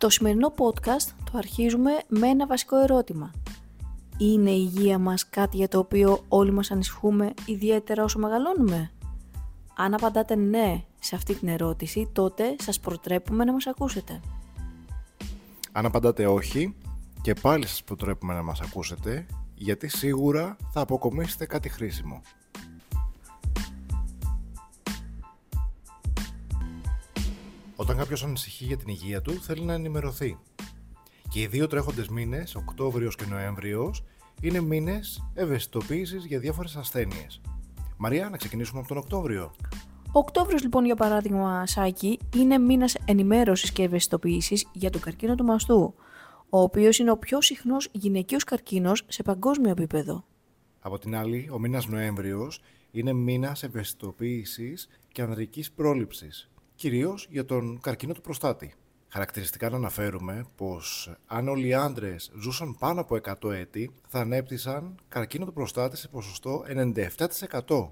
Το σημερινό podcast το αρχίζουμε με ένα βασικό ερώτημα. Είναι η υγεία μας κάτι για το οποίο όλοι μας ανησυχούμε ιδιαίτερα όσο μεγαλώνουμε; Αν απαντάτε ναι σε αυτή την ερώτηση, τότε σας προτρέπουμε να μας ακούσετε. Αν απαντάτε όχι, και πάλι σας προτρέπουμε να μας ακούσετε, γιατί σίγουρα θα αποκομίσετε κάτι χρήσιμο. Όταν κάποιος ανησυχεί για την υγεία του, θέλει να ενημερωθεί. Και οι δύο τρέχοντες μήνες, Οκτώβριος και Νοέμβριος, είναι μήνες ευαισθητοποίησης για διάφορες ασθένειες. Μαρία, να ξεκινήσουμε από τον Οκτώβριο. Ο Οκτώβριος, λοιπόν, για παράδειγμα, Σάκη, είναι μήνας ενημέρωσης και ευαισθητοποίησης για τον καρκίνο του μαστού, ο οποίος είναι ο πιο συχνός γυναικείος καρκίνος σε παγκόσμιο επίπεδο. Από την άλλη, ο μήνας Νοέμβριος είναι μήνας ευαισθητοποίησης και ανδρικής πρόληψης, κυρίως για τον καρκίνο του προστάτη. Χαρακτηριστικά να αναφέρουμε πως αν όλοι οι άντρες ζούσαν πάνω από 100 έτη, θα ανέπτυσαν καρκίνο του προστάτη σε ποσοστό 97%.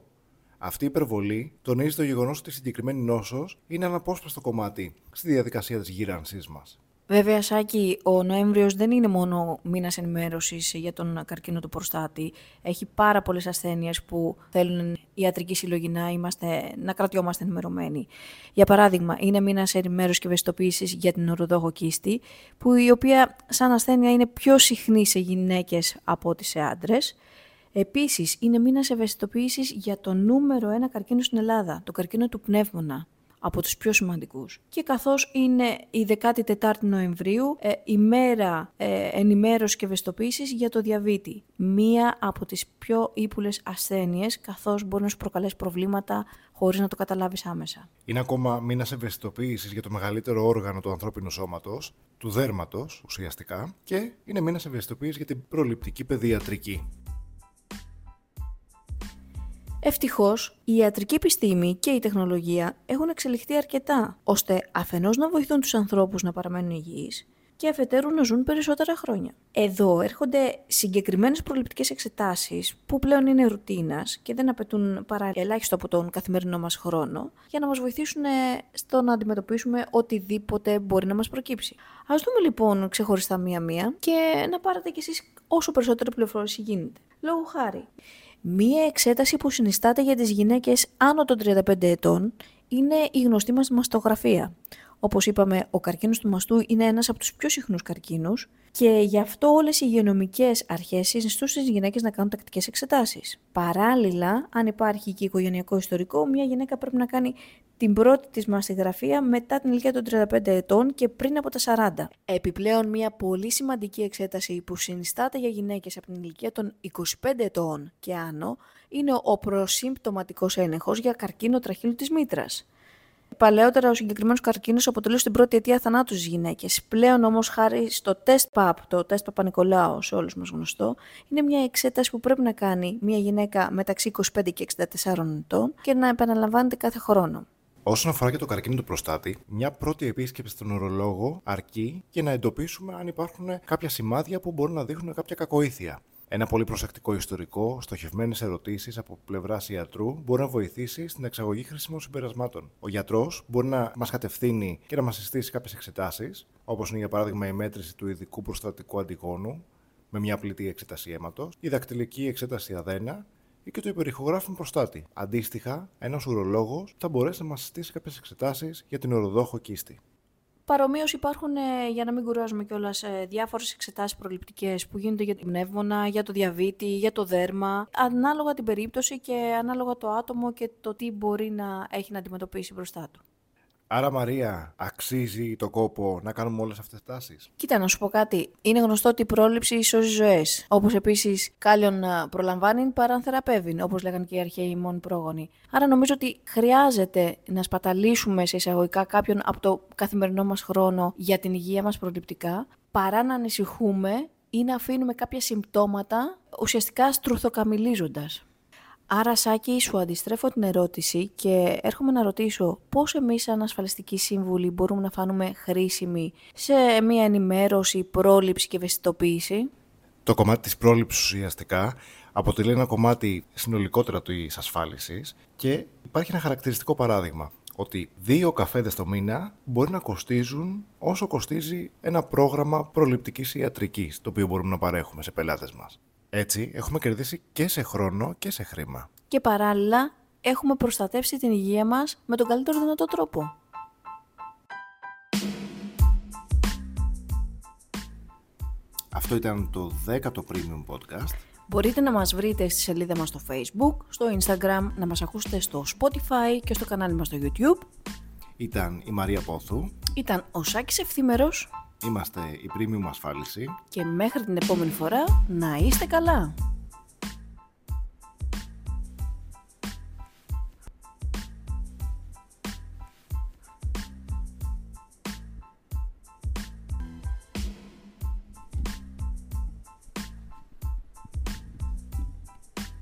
Αυτή η υπερβολή τονίζει το γεγονός ότι η συγκεκριμένη νόσος είναι αναπόσπαστο κομμάτι στη διαδικασία της γύρανσής μας. Βέβαια, Σάκη, ο Νοέμβριος δεν είναι μόνο μήνας ενημέρωσης για τον καρκίνο του προστάτη. Έχει πάρα πολλές ασθένειες που θέλουν ιατρική συλλογή να, είμαστε, να κρατιόμαστε ενημερωμένοι. Για παράδειγμα, είναι μήνας ενημέρωσης και ευαισθητοποίησης για την οροδόχο κίστη, που η οποία σαν ασθένεια είναι πιο συχνή σε γυναίκες από ό,τι σε άντρες. Επίσης, είναι μήνας ευαισθητοποίησης για το νούμερο ένα καρκίνο στην Ελλάδα, το καρκίνο του πνεύμονα από τους πιο σημαντικούς. Και καθώς είναι η 14η Νοεμβρίου, ε, η μέρα ε, ενημέρωσης και ευαισθητοποίησης για το διαβήτη. Μία από τις πιο ύπουλες ασθένειες, καθώς μπορεί να σου προκαλέσει προβλήματα χωρίς να το καταλάβεις άμεσα. Είναι ακόμα μήνας ευαισθητοποίησης για το μεγαλύτερο όργανο του ανθρώπινου σώματος, του δέρματος ουσιαστικά, και είναι μήνας ευαισθητοποίησης για την προληπτική παιδιατρική. Ευτυχώς, η ιατρική επιστήμη και η τεχνολογία έχουν εξελιχθεί αρκετά, ώστε αφενός να βοηθούν τους ανθρώπους να παραμένουν υγιείς και αφετέρου να ζουν περισσότερα χρόνια. Εδώ έρχονται συγκεκριμένες προληπτικές εξετάσεις που πλέον είναι ρουτίνας και δεν απαιτούν παρά ελάχιστο από τον καθημερινό μας χρόνο για να μας βοηθήσουν στο να αντιμετωπίσουμε οτιδήποτε μπορεί να μας προκύψει. Ας δούμε λοιπόν ξεχωριστά μία-μία και να πάρετε κι εσείς όσο περισσότερη πληροφόρηση γίνεται. Λόγω χάρη, Μία εξέταση που συνιστάται για τις γυναίκες άνω των 35 ετών είναι η γνωστή μας μαστογραφία. Όπως είπαμε, ο καρκίνος του μαστού είναι ένας από τους πιο συχνούς καρκίνους και γι' αυτό όλες οι υγειονομικές αρχές συνιστούν στις γυναίκες να κάνουν τακτικές εξετάσεις. Παράλληλα, αν υπάρχει και οικογενειακό ιστορικό, μια γυναίκα πρέπει να κάνει την πρώτη της μαστιγραφία μετά την ηλικία των 35 ετών και πριν από τα 40. Επιπλέον, μια πολύ σημαντική εξέταση που συνιστάται για γυναίκες από την ηλικία των 25 ετών και άνω είναι ο προσυμπτωματικός έλεγχος για καρκίνο τραχύλου της μήτρας. Παλαιότερα, ο συγκεκριμένος καρκίνος αποτελούσε την πρώτη αιτία θανάτου στις γυναίκες. Πλέον όμως, χάρη στο τεστ PAP, το τεστ Παπα-Νικολάου, σε όλους μας γνωστό, είναι μια εξέταση που πρέπει να κάνει μια γυναίκα μεταξύ 25 και 64 ετών και να επαναλαμβάνεται κάθε χρόνο. Όσον αφορά και το καρκίνο του προστάτη, μια πρώτη επίσκεψη στον ορολόγο αρκεί για να εντοπίσουμε αν υπάρχουν κάποια σημάδια που μπορούν να δείχνουν κάποια κακοήθεια. Ένα πολύ προσεκτικό ιστορικό, στοχευμένες ερωτήσεις από πλευράς ιατρού μπορεί να βοηθήσει στην εξαγωγή χρήσιμων συμπερασμάτων. Ο γιατρός μπορεί να μας κατευθύνει και να μας συστήσει κάποιες εξετάσεις, όπως είναι για παράδειγμα η μέτρηση του ειδικού προστατικού αντιγόνου με μια πλητή εξέταση αίματος, η δακτυλική εξέταση αδένα ή και το υπερηχογράφημα προστάτη. Αντίστοιχα, ένας ουρολόγος θα μπορέσει να μας συστήσει κάποιες εξετάσεις για την οροδόχο κίστη. Παρομοίως υπάρχουν, ε, για να μην κουράζουμε κιόλας, ε, διάφορες εξετάσεις προληπτικές που γίνονται για την πνεύμονα, για το διαβήτη, για το δέρμα, ανάλογα την περίπτωση και ανάλογα το άτομο και το τι μπορεί να έχει να αντιμετωπίσει μπροστά του. Άρα, Μαρία, αξίζει το κόπο να κάνουμε όλες αυτές τις τάσεις; Κοίτα, να σου πω κάτι. Είναι γνωστό ότι η πρόληψη σώζει ζωές. Όπως επίσης, κάλλιον προλαμβάνει παρά θεραπεύει, όπως λέγανε και οι αρχαίοι μόνοι πρόγονοι. Άρα, νομίζω ότι χρειάζεται να σπαταλήσουμε σε εισαγωγικά κάποιον από το καθημερινό μας χρόνο για την υγεία μας προληπτικά, παρά να ανησυχούμε ή να αφήνουμε κάποια συμπτώματα ουσιαστικά στρουθοκαμιλίζοντας. Άρα, Σάκη, σου αντιστρέφω την ερώτηση και έρχομαι να ρωτήσω πώς εμείς σαν ασφαλιστικοί σύμβουλοι μπορούμε να φανούμε χρήσιμοι σε μια ενημέρωση, πρόληψη και ευαισθητοποίηση; Το κομμάτι της πρόληψης ουσιαστικά αποτελεί ένα κομμάτι συνολικότερα της ασφάλισης και υπάρχει ένα χαρακτηριστικό παράδειγμα. ότι δύο καφέδες το μήνα μπορεί να κοστίζουν όσο κοστίζει ένα πρόγραμμα προληπτικής ιατρικής, το οποίο μπορούμε να παρέχουμε σε πελάτες μας. Έτσι, έχουμε κερδίσει και σε χρόνο και σε χρήμα. Και παράλληλα, έχουμε προστατεύσει την υγεία μας με τον καλύτερο δυνατό τρόπο. Αυτό ήταν το 10ο Premium Podcast. Μπορείτε να μας βρείτε στη σελίδα μας στο Facebook, στο Instagram, να μας ακούσετε στο Spotify και στο κανάλι μας στο YouTube. Ήταν η Μαρία Πόθου. Ήταν ο Σάκης Ευθύμερος Είμαστε η Premium Ασφάλιση. και μέχρι την επόμενη φορά να είστε καλά.